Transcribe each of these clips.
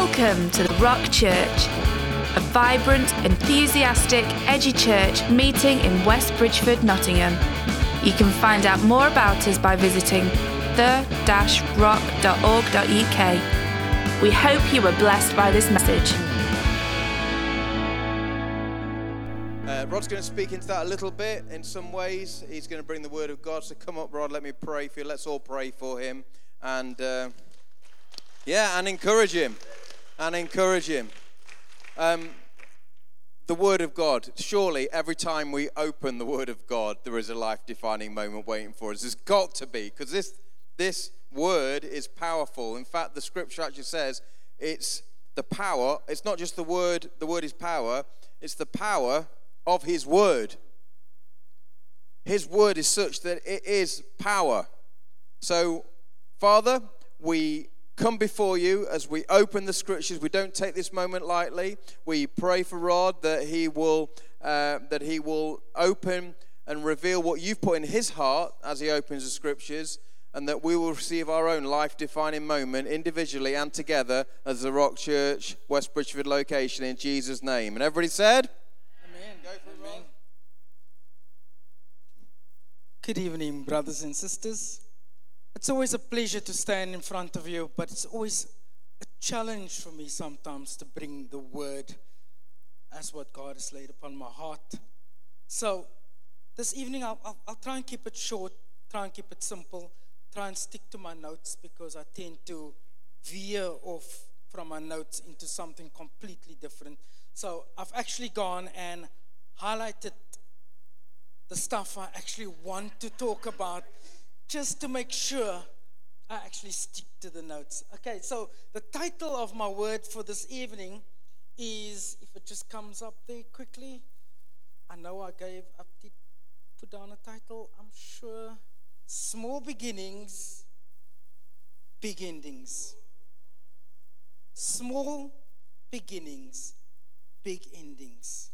Welcome to the Rock Church, a vibrant, enthusiastic, edgy church meeting in West Bridgford, Nottingham. You can find out more about us by visiting the-rock.org.uk. We hope you were blessed by this message. Uh, Rod's going to speak into that a little bit in some ways. He's going to bring the word of God. So come up, Rod, let me pray for you. Let's all pray for him. And uh, yeah, and encourage him and encourage him. Um, the Word of God. Surely, every time we open the Word of God, there is a life defining moment waiting for us. There's got to be, because this, this Word is powerful. In fact, the scripture actually says it's the power, it's not just the Word, the Word is power, it's the power of His Word. His Word is such that it is power. So, Father, we come before you as we open the scriptures. We don't take this moment lightly. We pray for Rod that he will uh, that he will open and reveal what you've put in his heart as he opens the scriptures, and that we will receive our own life-defining moment individually and together as the Rock Church West Bridgford location in Jesus' name. And everybody said, Amen. It. Good evening, brothers and sisters. It's always a pleasure to stand in front of you, but it's always a challenge for me sometimes to bring the word as what God has laid upon my heart. So, this evening I'll, I'll, I'll try and keep it short, try and keep it simple, try and stick to my notes because I tend to veer off from my notes into something completely different. So, I've actually gone and highlighted the stuff I actually want to talk about just to make sure I actually stick to the notes. Okay, so the title of my word for this evening is, if it just comes up there quickly, I know I gave up the put down a title, I'm sure. Small beginnings, big endings. Small beginnings, big endings.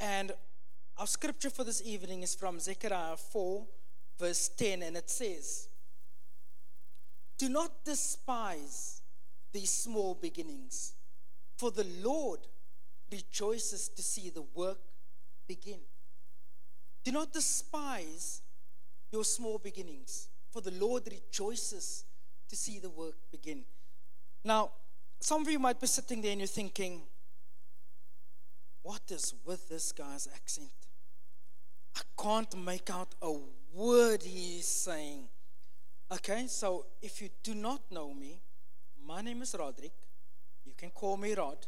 And our scripture for this evening is from Zechariah 4 verse 10, and it says, Do not despise these small beginnings, for the Lord rejoices to see the work begin. Do not despise your small beginnings, for the Lord rejoices to see the work begin. Now, some of you might be sitting there and you're thinking, what is with this guy's accent? I can't make out a word he is saying. Okay, so if you do not know me, my name is Roderick. You can call me Rod.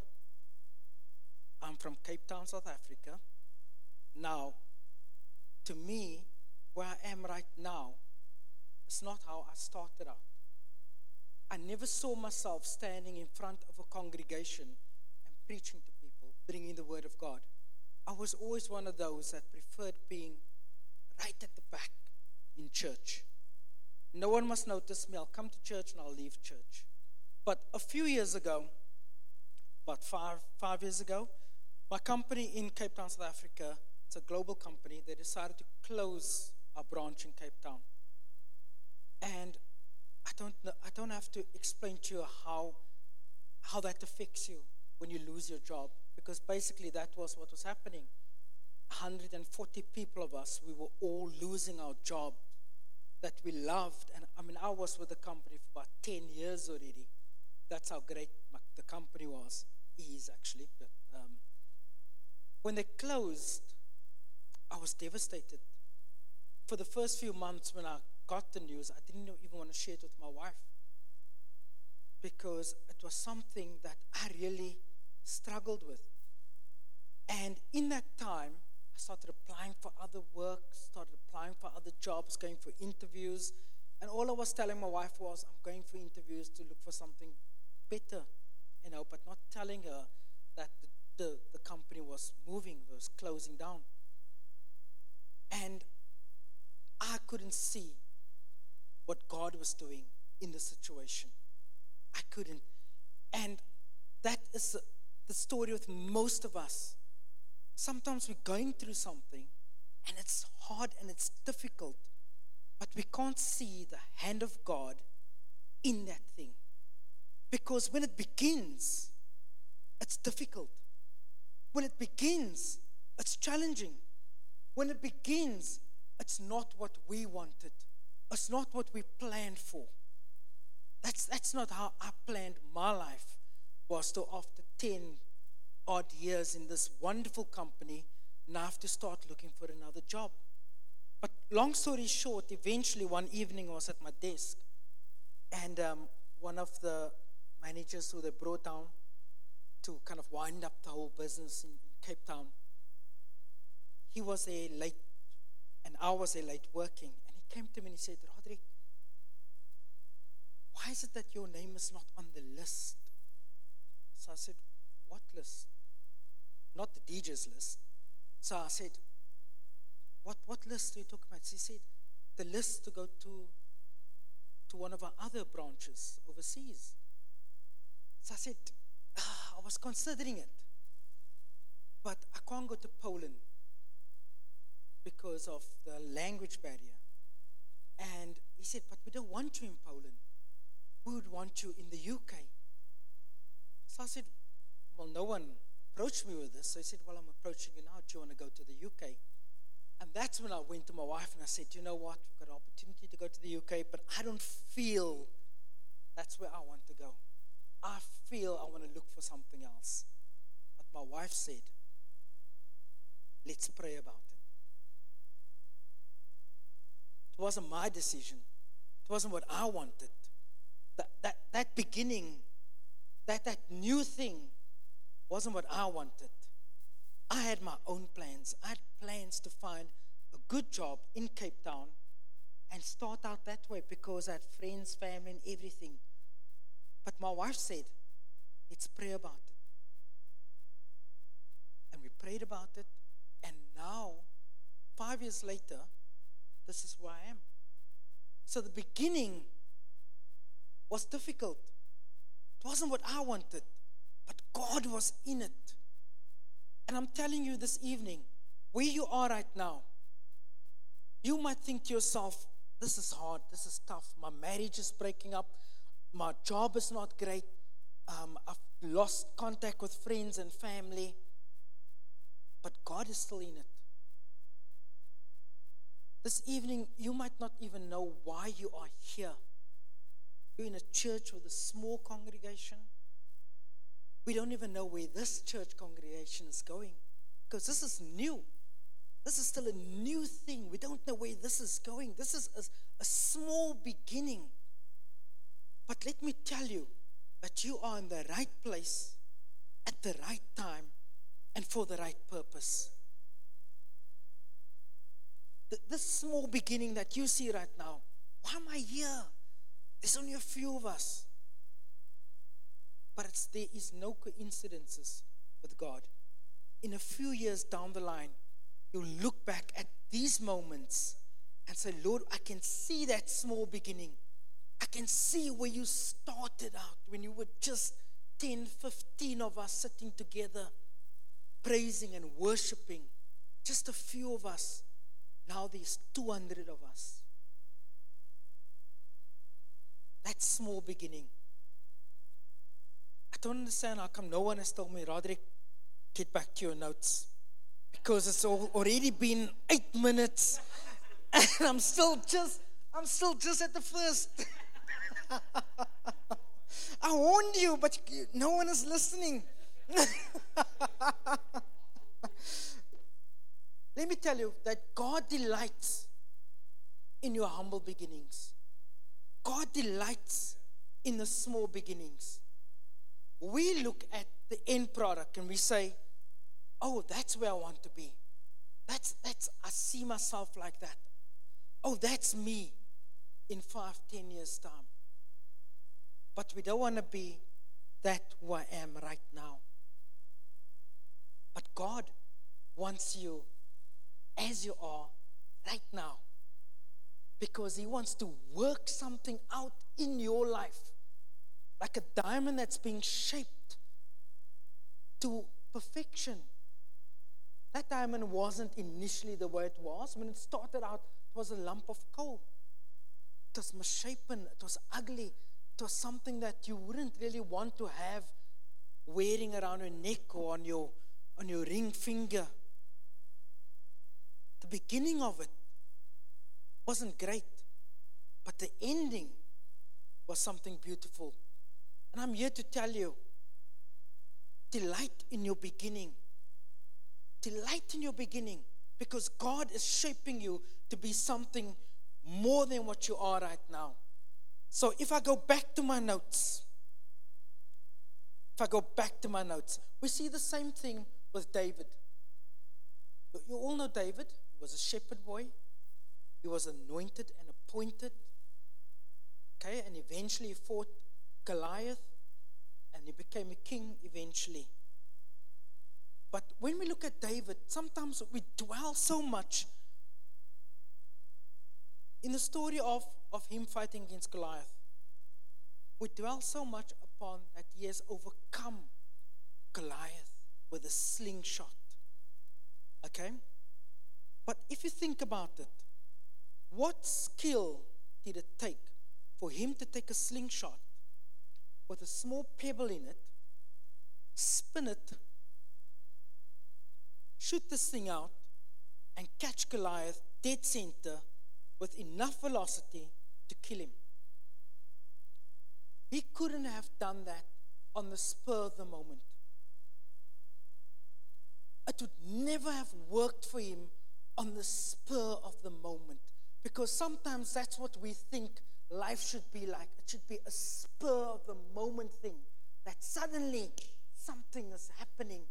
I'm from Cape Town, South Africa. Now, to me, where I am right now, it's not how I started out. I never saw myself standing in front of a congregation and preaching to people, bringing the word of God. I was always one of those that preferred being right at the back in church. No one must notice me. I'll come to church and I'll leave church. But a few years ago, about five, five years ago, my company in Cape Town, South Africa, it's a global company, they decided to close our branch in Cape Town. And I don't, know, I don't have to explain to you how, how that affects you when you lose your job, because basically that was what was happening. 140 people of us, we were all losing our job that we loved. And I mean, I was with the company for about 10 years already. That's how great the company was, is actually. But um, when they closed, I was devastated. For the first few months when I got the news, I didn't even want to share it with my wife because it was something that I really struggled with. And in that time, I started applying for other work, started applying for other jobs, going for interviews. And all I was telling my wife was, I'm going for interviews to look for something better, you know, but not telling her that the, the, the company was moving, was closing down. And I couldn't see what God was doing in the situation. I couldn't. And that is the story with most of us. Sometimes we're going through something and it's hard and it's difficult, but we can't see the hand of God in that thing. Because when it begins, it's difficult. When it begins, it's challenging. When it begins, it's not what we wanted. It's not what we planned for. That's, that's not how I planned my life was to after 10 odd years in this wonderful company, now I have to start looking for another job. But long story short, eventually one evening I was at my desk and um, one of the managers who they brought down to kind of wind up the whole business in, in Cape Town, he was a late, and I was a late working. And he came to me and he said, Roderick, why is it that your name is not on the list? So I said, What list? Not the DJ's list. So I said, What, what list are you talking about? He said, The list to go to, to one of our other branches overseas. So I said, ah, I was considering it. But I can't go to Poland because of the language barrier. And he said, But we don't want you in Poland. We would want you in the UK. So I said, Well, no one approached me with this. So he said, Well, I'm approaching you now. Do you want to go to the UK? And that's when I went to my wife and I said, You know what? We've got an opportunity to go to the UK, but I don't feel that's where I want to go. I feel I want to look for something else. But my wife said, Let's pray about it. It wasn't my decision, it wasn't what I wanted. That, that, that beginning, that, that new thing, wasn't what I wanted. I had my own plans. I had plans to find a good job in Cape Town and start out that way because I had friends, family, and everything. But my wife said, Let's pray about it. And we prayed about it. And now, five years later, this is where I am. So the beginning was difficult. It wasn't what I wanted, but God was in it. And I'm telling you this evening, where you are right now, you might think to yourself, this is hard, this is tough. My marriage is breaking up, my job is not great, um, I've lost contact with friends and family. But God is still in it. This evening, you might not even know why you are here. You're in a church with a small congregation. We don't even know where this church congregation is going because this is new. This is still a new thing. We don't know where this is going. This is a, a small beginning. But let me tell you that you are in the right place at the right time and for the right purpose. This small beginning that you see right now, why am I here? There's only a few of us. But there is no coincidences with God. In a few years down the line, you'll look back at these moments and say, Lord, I can see that small beginning. I can see where you started out when you were just 10, 15 of us sitting together, praising and worshiping. Just a few of us. Now there's 200 of us. That small beginning. I don't understand how come no one has told me, Roderick, get back to your notes. Because it's already been eight minutes and I'm still just, I'm still just at the first. I warned you, but no one is listening. Let me tell you that God delights in your humble beginnings. God delights in the small beginnings. We look at the end product and we say, Oh, that's where I want to be. That's, that's, I see myself like that. Oh, that's me in five, ten years' time. But we don't want to be that who I am right now. But God wants you as you are right now because He wants to work something out in your life like a diamond that's being shaped to perfection. That diamond wasn't initially the way it was. When it started out, it was a lump of coal. It was misshapen, it was ugly, It was something that you wouldn't really want to have wearing around your neck or on your, on your ring finger. The beginning of it wasn't great, but the ending was something beautiful. And I'm here to tell you delight in your beginning. Delight in your beginning because God is shaping you to be something more than what you are right now. So if I go back to my notes, if I go back to my notes, we see the same thing with David. You all know David. He was a shepherd boy. He was anointed and appointed. Okay, and eventually he fought Goliath and he became a king eventually. But when we look at David, sometimes we dwell so much in the story of, of him fighting against Goliath. We dwell so much upon that he has overcome Goliath with a slingshot. Okay? But if you think about it, what skill did it take for him to take a slingshot with a small pebble in it, spin it, shoot this thing out, and catch Goliath dead center with enough velocity to kill him? He couldn't have done that on the spur of the moment. It would never have worked for him on the spur of the moment because sometimes that's what we think life should be like. It should be a spur of the moment thing that suddenly something is happening.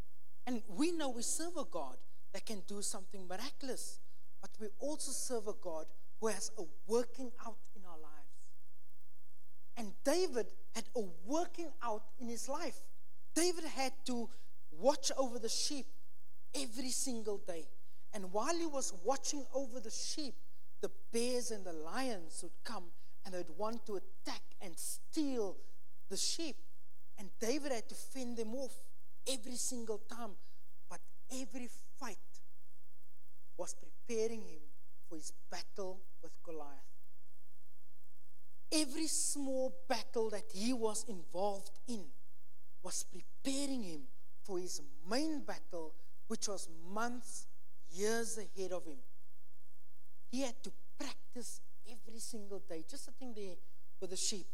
And we know we serve a God that can do something miraculous, but we also serve a God who has a working out in our lives. And David had a working out in his life. David had to watch over the sheep every single day. And while he was watching over the sheep, the bears and the lions would come and they'd want to attack and steal the sheep. And David had to fend them off every single time. But every fight was preparing him for his battle with Goliath. Every small battle that he was involved in was preparing him for his main battle, which was months, years ahead of him. He had to practice every single day, just sitting there with a sheep,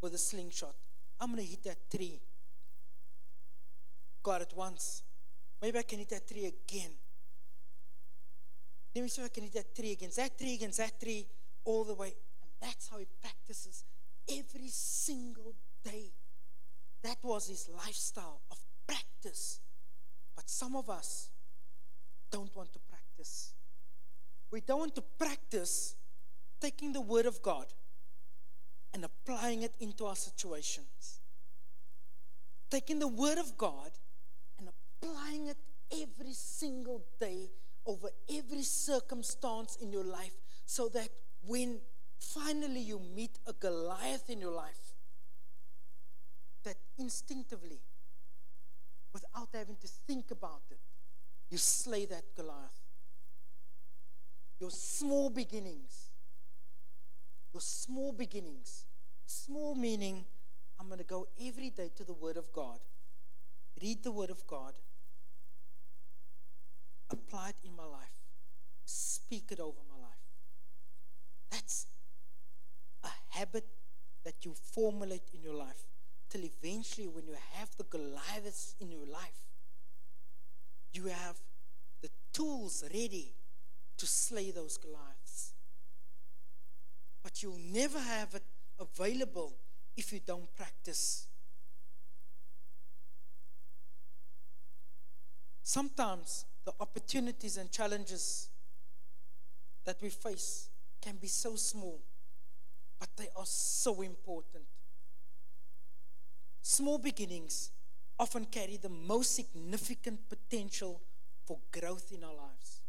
with a slingshot. I'm going to hit that tree. Got it once. Maybe I can hit that tree again. Let me see if I can hit that tree against that tree, against that tree, all the way. And that's how he practices every single day. That was his lifestyle of practice. But some of us don't want to practice. We don't want to practice taking the Word of God and applying it into our situations. Taking the Word of God and applying it every single day over every circumstance in your life so that when finally you meet a Goliath in your life, that instinctively, without having to think about it, you slay that Goliath. Your small beginnings your small beginnings. Small meaning, I'm going to go every day to the Word of God, read the Word of God, apply it in my life, speak it over my life. That's a habit that you formulate in your life till eventually, when you have the Goliaths in your life, you have the tools ready to slay those Goliaths but you'll never have it available if you don't practice. Sometimes the opportunities and challenges that we face can be so small, but they are so important. Small beginnings often carry the most significant potential for growth in our lives.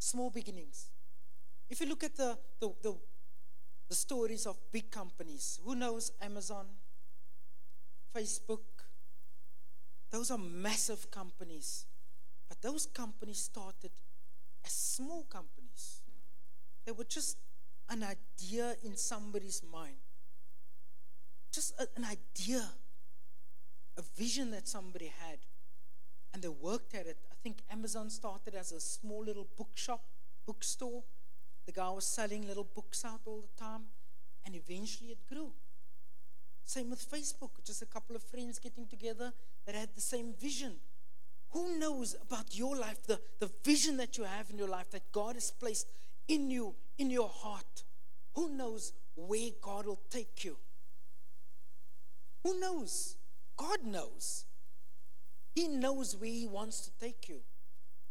Small beginnings. If you look at the, the, the the stories of big companies. Who knows Amazon, Facebook? Those are massive companies. But those companies started as small companies. They were just an idea in somebody's mind. just a- an idea, a vision that somebody had, and they worked at it. I think Amazon started as a small little bookshop, bookstore. The guy was selling little books out all the time, and eventually it grew. Same with Facebook, just a couple of friends getting together that had the same vision. Who knows about your life, the, the vision that you have in your life that God has placed in you, in your heart? Who knows where God will take you? Who knows? God knows. He knows where He wants to take you.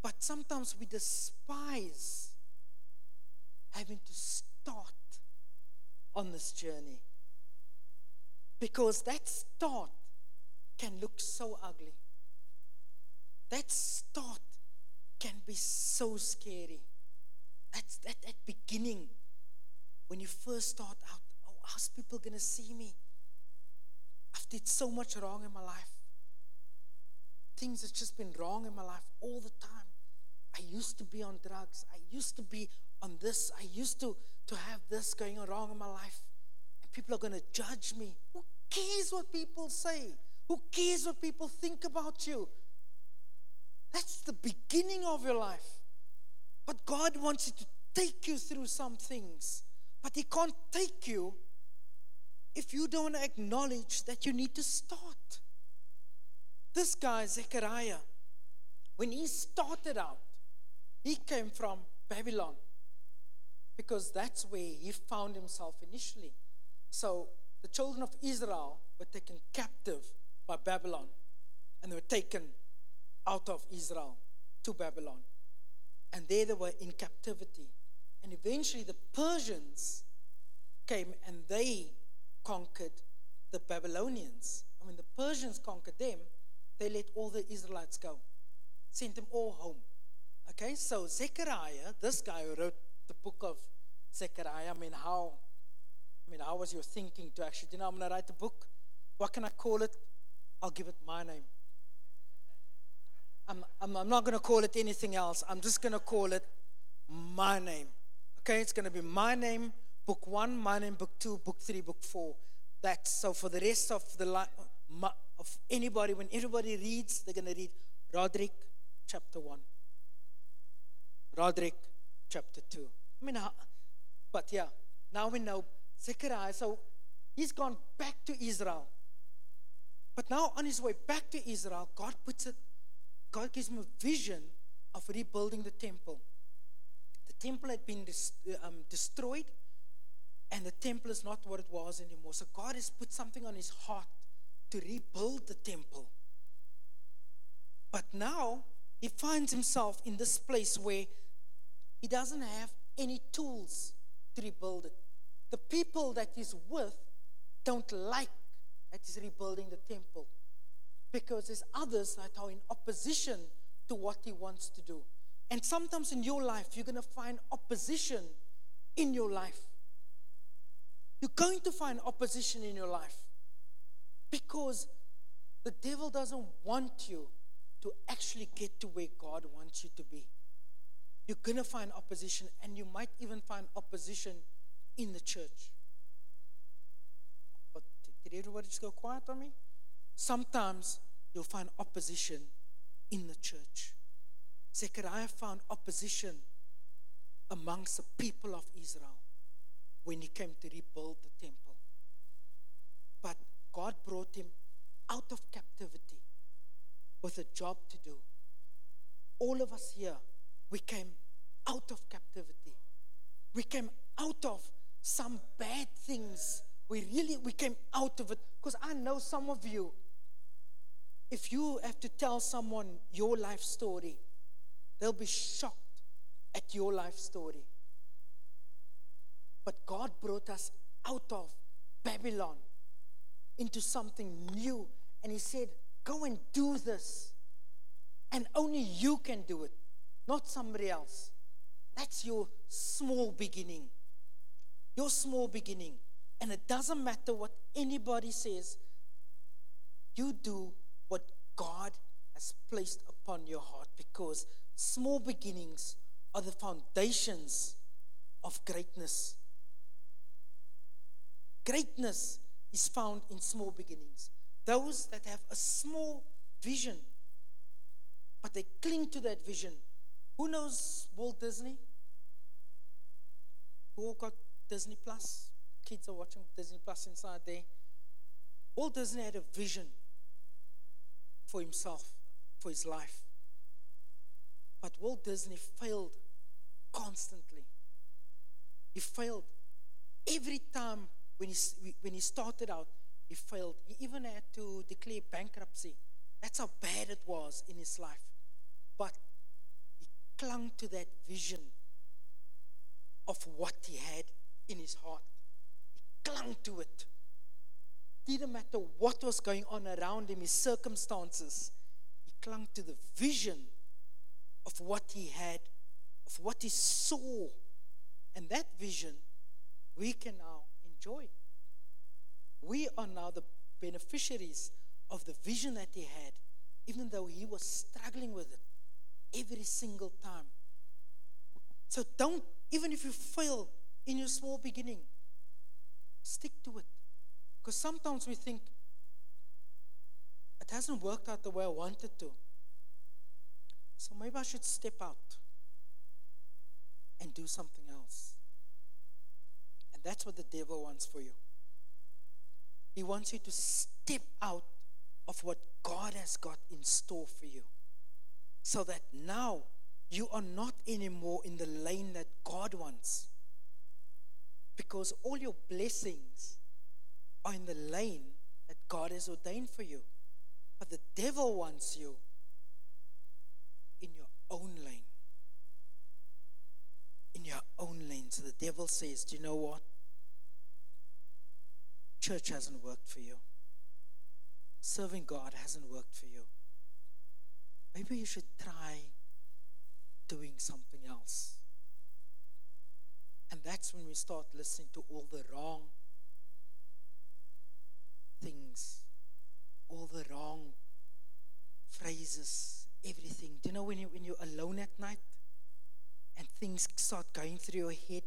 But sometimes we despise having to start on this journey. Because that start can look so ugly. That start can be so scary. That's that, that beginning when you first start out. Oh, how's people gonna see me? I've did so much wrong in my life. Things have just been wrong in my life all the time. I used to be on drugs. I used to be on this. I used to, to have this going on wrong in my life. And people are going to judge me. Who cares what people say? Who cares what people think about you? That's the beginning of your life. But God wants you to take you through some things. But He can't take you if you don't acknowledge that you need to start. This guy, Zechariah, when he started out, he came from Babylon because that's where he found himself initially. So the children of Israel were taken captive by Babylon and they were taken out of Israel to Babylon. And there they were in captivity. And eventually the Persians came and they conquered the Babylonians. And when the Persians conquered them, they let all the Israelites go, sent them all home. Okay, so Zechariah, this guy who wrote the book of Zechariah, I mean, how, I mean, how was your thinking to actually, you know, I'm going to write a book. What can I call it? I'll give it my name. I'm, I'm, I'm not going to call it anything else. I'm just going to call it my name. Okay, it's going to be my name, book one, my name, book two, book three, book four. That's so for the rest of the life of anybody, when everybody reads, they're going to read Roderick chapter one, Roderick chapter two. I mean, but yeah, now we know Zechariah. So he's gone back to Israel. But now on his way back to Israel, God puts it, God gives him a vision of rebuilding the temple. The temple had been dis- um, destroyed, and the temple is not what it was anymore. So God has put something on his heart to rebuild the temple. But now he finds himself in this place where he doesn't have any tools to rebuild it. The people that he's with don't like that he's rebuilding the temple because there's others that are in opposition to what he wants to do. And sometimes in your life, you're going to find opposition in your life. You're going to find opposition in your life because the devil doesn't want you to actually get to where God wants you to be. You're going to find opposition, and you might even find opposition in the church. But did everybody just go quiet on me? Sometimes you'll find opposition in the church. Zechariah found opposition amongst the people of Israel when he came to rebuild the temple. But God brought him out of captivity with a job to do. All of us here, we came out of captivity. We came out of some bad things. We really we came out of it because I know some of you if you have to tell someone your life story, they'll be shocked at your life story. But God brought us out of Babylon into something new. And He said, Go and do this. And only you can do it, not somebody else. That's your small beginning. Your small beginning. And it doesn't matter what anybody says, you do what God has placed upon your heart because small beginnings are the foundations of greatness. Greatness is found in small beginnings. Those that have a small vision, but they cling to that vision. Who knows Walt Disney? Who all got Disney Plus? Kids are watching Disney Plus inside there. Walt Disney had a vision for himself, for his life. But Walt Disney failed constantly. He failed every time when he, when he started out, he failed. He even had to declare bankruptcy. That's how bad it was in his life. But clung to that vision of what he had in his heart. He clung to it. Didn't matter what was going on around him, his circumstances. He clung to the vision of what he had, of what he saw. And that vision we can now enjoy. We are now the beneficiaries of the vision that he had, even though he was struggling with it every single time. So don't, even if you fail in your small beginning, stick to it. Because sometimes we think, it hasn't worked out the way I wanted to. So maybe I should step out and do something else. And that's what the devil wants for you. He wants you to step out of what God has got in store for you. So that now you are not anymore in the lane that God wants. Because all your blessings are in the lane that God has ordained for you. But the devil wants you in your own lane. In your own lane. So the devil says, Do you know what? Church hasn't worked for you. Serving God hasn't worked for you. Maybe you should try doing something else. And that's when we start listening to all the wrong things, all the wrong phrases, everything. Do you know when, you, when you're alone at night and things start going through your head?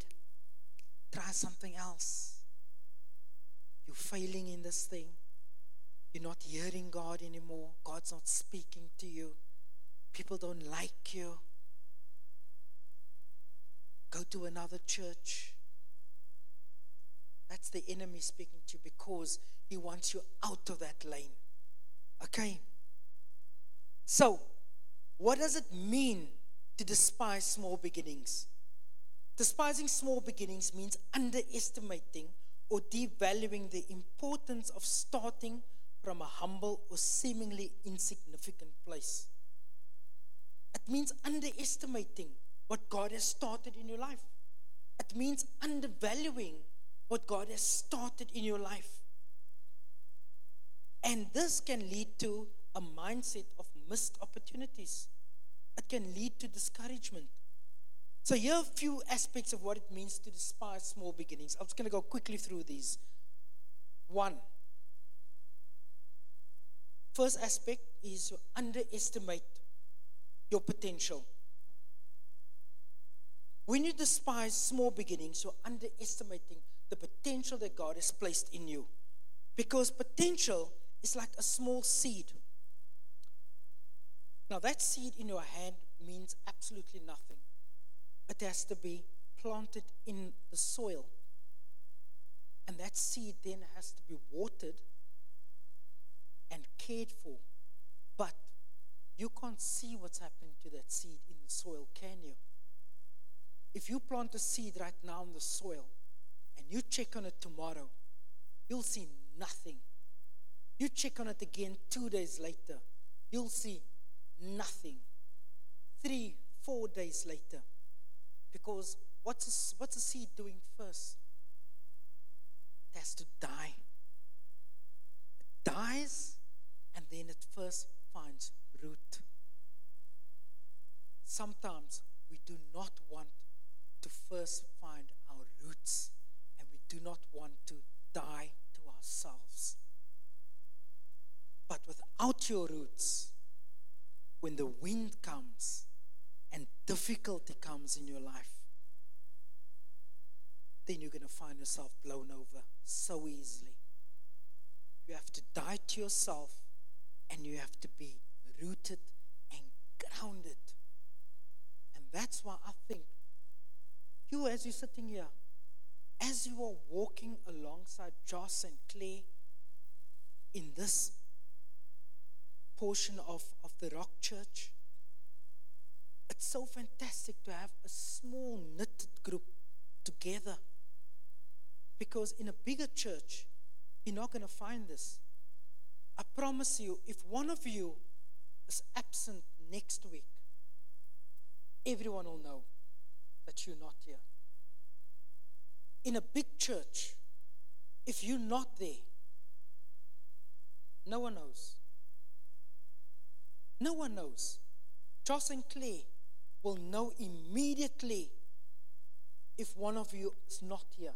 Try something else. You're failing in this thing. You're not hearing God anymore. God's not speaking to you. People don't like you. Go to another church. That's the enemy speaking to you because he wants you out of that lane. Okay? So, what does it mean to despise small beginnings? Despising small beginnings means underestimating or devaluing the importance of starting from a humble or seemingly insignificant place. It means underestimating what God has started in your life. It means undervaluing what God has started in your life. And this can lead to a mindset of missed opportunities. It can lead to discouragement. So, here are a few aspects of what it means to despise small beginnings. I'm just going to go quickly through these. One, first aspect is to underestimate your potential. When you despise small beginnings, you're underestimating the potential that God has placed in you. Because potential is like a small seed. Now, that seed in your hand means absolutely nothing. It has to be planted in the soil. And that seed then has to be watered and cared for. But you can't see what's happening to that seed in the soil, can you? If you plant a seed right now in the soil and you check on it tomorrow, you'll see nothing. You check on it again two days later, you'll see nothing. Three, four days later. Because what's a, what's a seed doing first? It has to die. It dies and then it first finds root. Sometimes we do not want to first find our roots and we do not want to die to ourselves. But without your roots, when the wind comes and difficulty comes in your life, then you're going to find yourself blown over so easily. You have to die to yourself and you have to be rooted and grounded. And that's why I think you, as you're sitting here, as you are walking alongside Joss and Clay in this portion of, of the Rock Church, it's so fantastic to have a small knitted group together. Because in a bigger church, you're not going to find this. I promise you, if one of you is absent next week, everyone will know that you're not here. In a big church, if you're not there, no one knows. No one knows. Joss and Clay will know immediately if one of you is not here.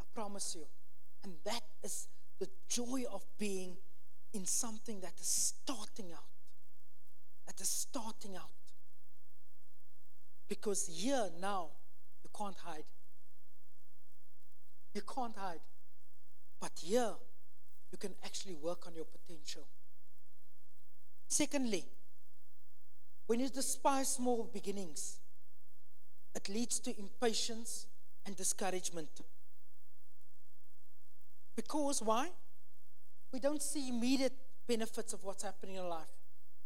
I promise you. And that is the joy of being in something that is starting out. That is starting out. Because here now, you can't hide. You can't hide. But here, you can actually work on your potential. Secondly, when you despise small beginnings, it leads to impatience and discouragement. Because why? We don't see immediate benefits of what's happening in life.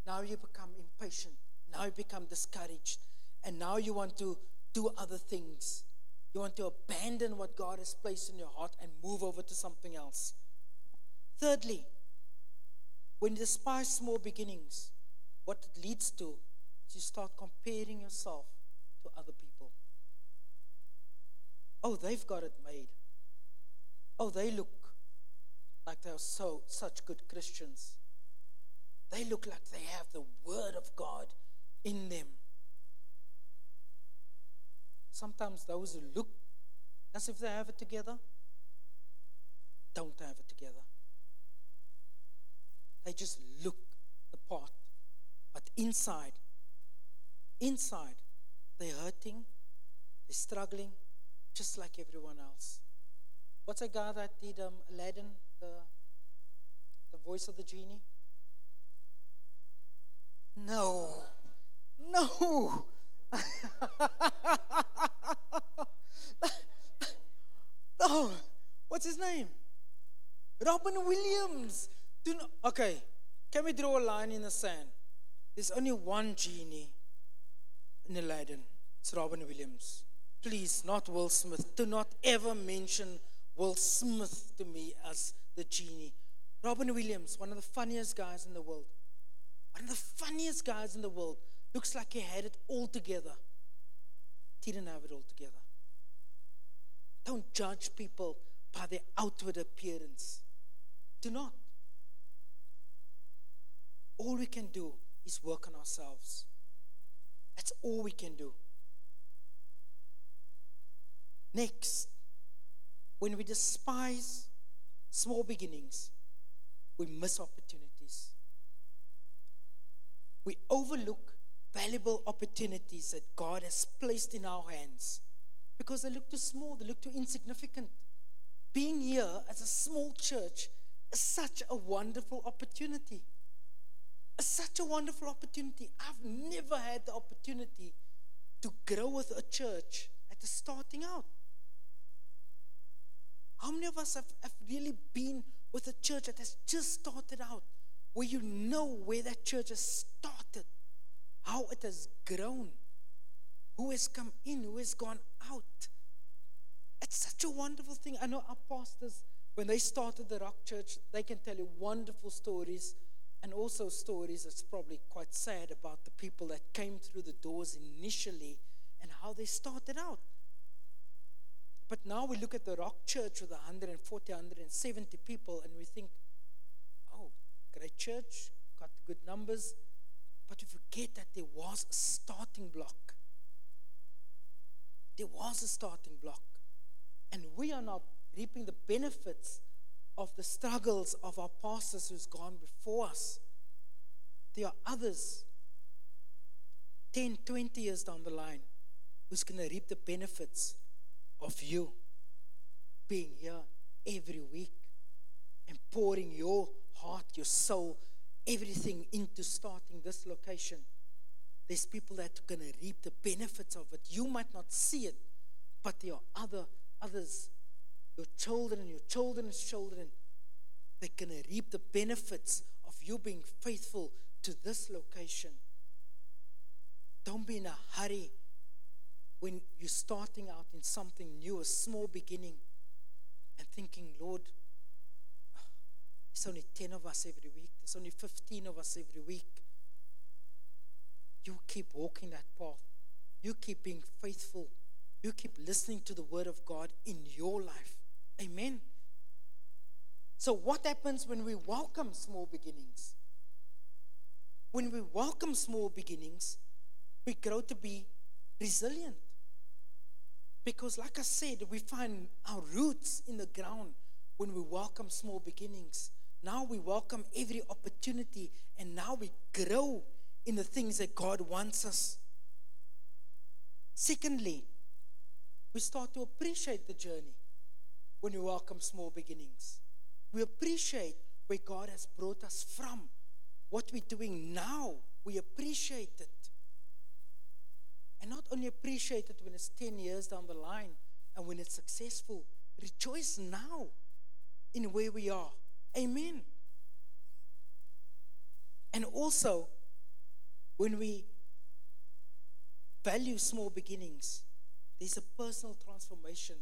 Now you become impatient. Now you become discouraged. And now you want to do other things. You want to abandon what God has placed in your heart and move over to something else. Thirdly, when you despise small beginnings, what it leads to is you start comparing yourself to other people. Oh, they've got it made. Oh, they look like they're so such good Christians. They look like they have the word of God in them. Sometimes those who look as if they have it together don't have it together. They just look the part. But inside, inside, they're hurting, they're struggling, just like everyone else. What's a guy that did um, Aladdin, the, the voice of the genie? No, no. oh, what's his name? Robin Williams. Do not, okay, can we draw a line in the sand? There's only one genie in Aladdin. It's Robin Williams. Please, not Will Smith. Do not ever mention Will Smith to me as the genie. Robin Williams, one of the funniest guys in the world. One of the funniest guys in the world. Looks like he had it all together. He didn't have it all together. Don't judge people by their outward appearance. Do not. All we can do is work on ourselves. That's all we can do. Next, when we despise small beginnings, we miss opportunities. We overlook valuable opportunities that God has placed in our hands because they look too small, they look too insignificant. Being here as a small church is such a wonderful opportunity. It's such a wonderful opportunity. I've never had the opportunity to grow with a church at the starting out. How many of us have, have really been with a church that has just started out, where you know where that church has started, how it has grown, who has come in, who has gone out? It's such a wonderful thing. I know our pastors, when they started the Rock Church, they can tell you wonderful stories and also stories that's probably quite sad about the people that came through the doors initially and how they started out. But now we look at the Rock Church with 140, 170 people, and we think, oh, great church, got good numbers. But we forget that there was a starting block. There was a starting block. And we are now reaping the benefits of the struggles of our pastors who's gone before us. There are others 10, 20 years down the line who's going to reap the benefits of you being here every week, and pouring your heart, your soul, everything into starting this location. There's people that are going to reap the benefits of it. You might not see it, but there are other others, your children, your children's children, they're going to reap the benefits of you being faithful to this location. Don't be in a hurry when you're starting out in something new, a small beginning, and thinking, Lord, there's only 10 of us every week, there's only 15 of us every week. You keep walking that path. You keep being faithful. You keep listening to the word of God in your life. Amen. So, what happens when we welcome small beginnings? When we welcome small beginnings, we grow to be resilient. Because, like I said, we find our roots in the ground when we welcome small beginnings. Now we welcome every opportunity, and now we grow in the things that God wants us. Secondly, we start to appreciate the journey when we welcome small beginnings. We appreciate where God has brought us from, what we're doing now. We appreciate it. And not only appreciate it when it's 10 years down the line and when it's successful, rejoice now in where we are. Amen. And also, when we value small beginnings, there's a personal transformation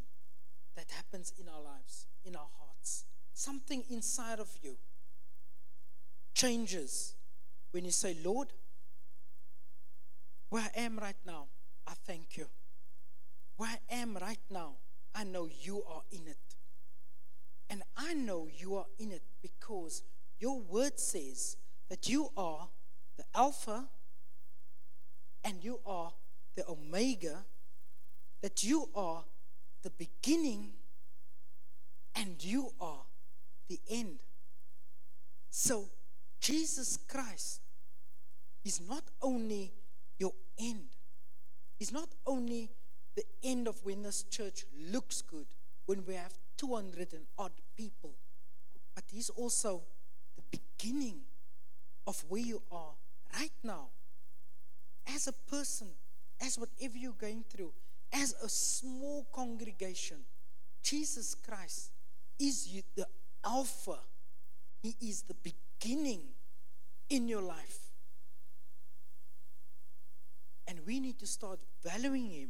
that happens in our lives, in our hearts. Something inside of you changes when you say, Lord, where I am right now, I thank you. Where I am right now, I know you are in it. And I know you are in it because your word says that you are the Alpha and you are the Omega, that you are the beginning and you are the end. So, Jesus Christ is not only end, He's not only the end of when this church looks good, when we have 200 and odd people, but He's also the beginning of where you are right now as a person, as whatever you're going through, as a small congregation. Jesus Christ is the Alpha, He is the beginning in your life. And we need to start valuing Him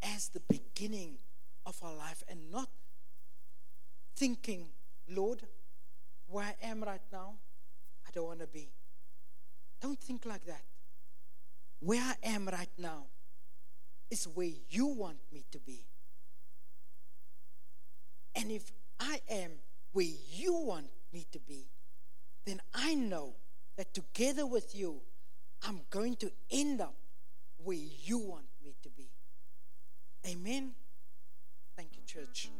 as the beginning of our life and not thinking, Lord, where I am right now, I don't want to be. Don't think like that. Where I am right now is where you want me to be. And if I am where you want me to be, then I know that together with you, I'm going to end up where you want me to be. Amen. Thank you, church.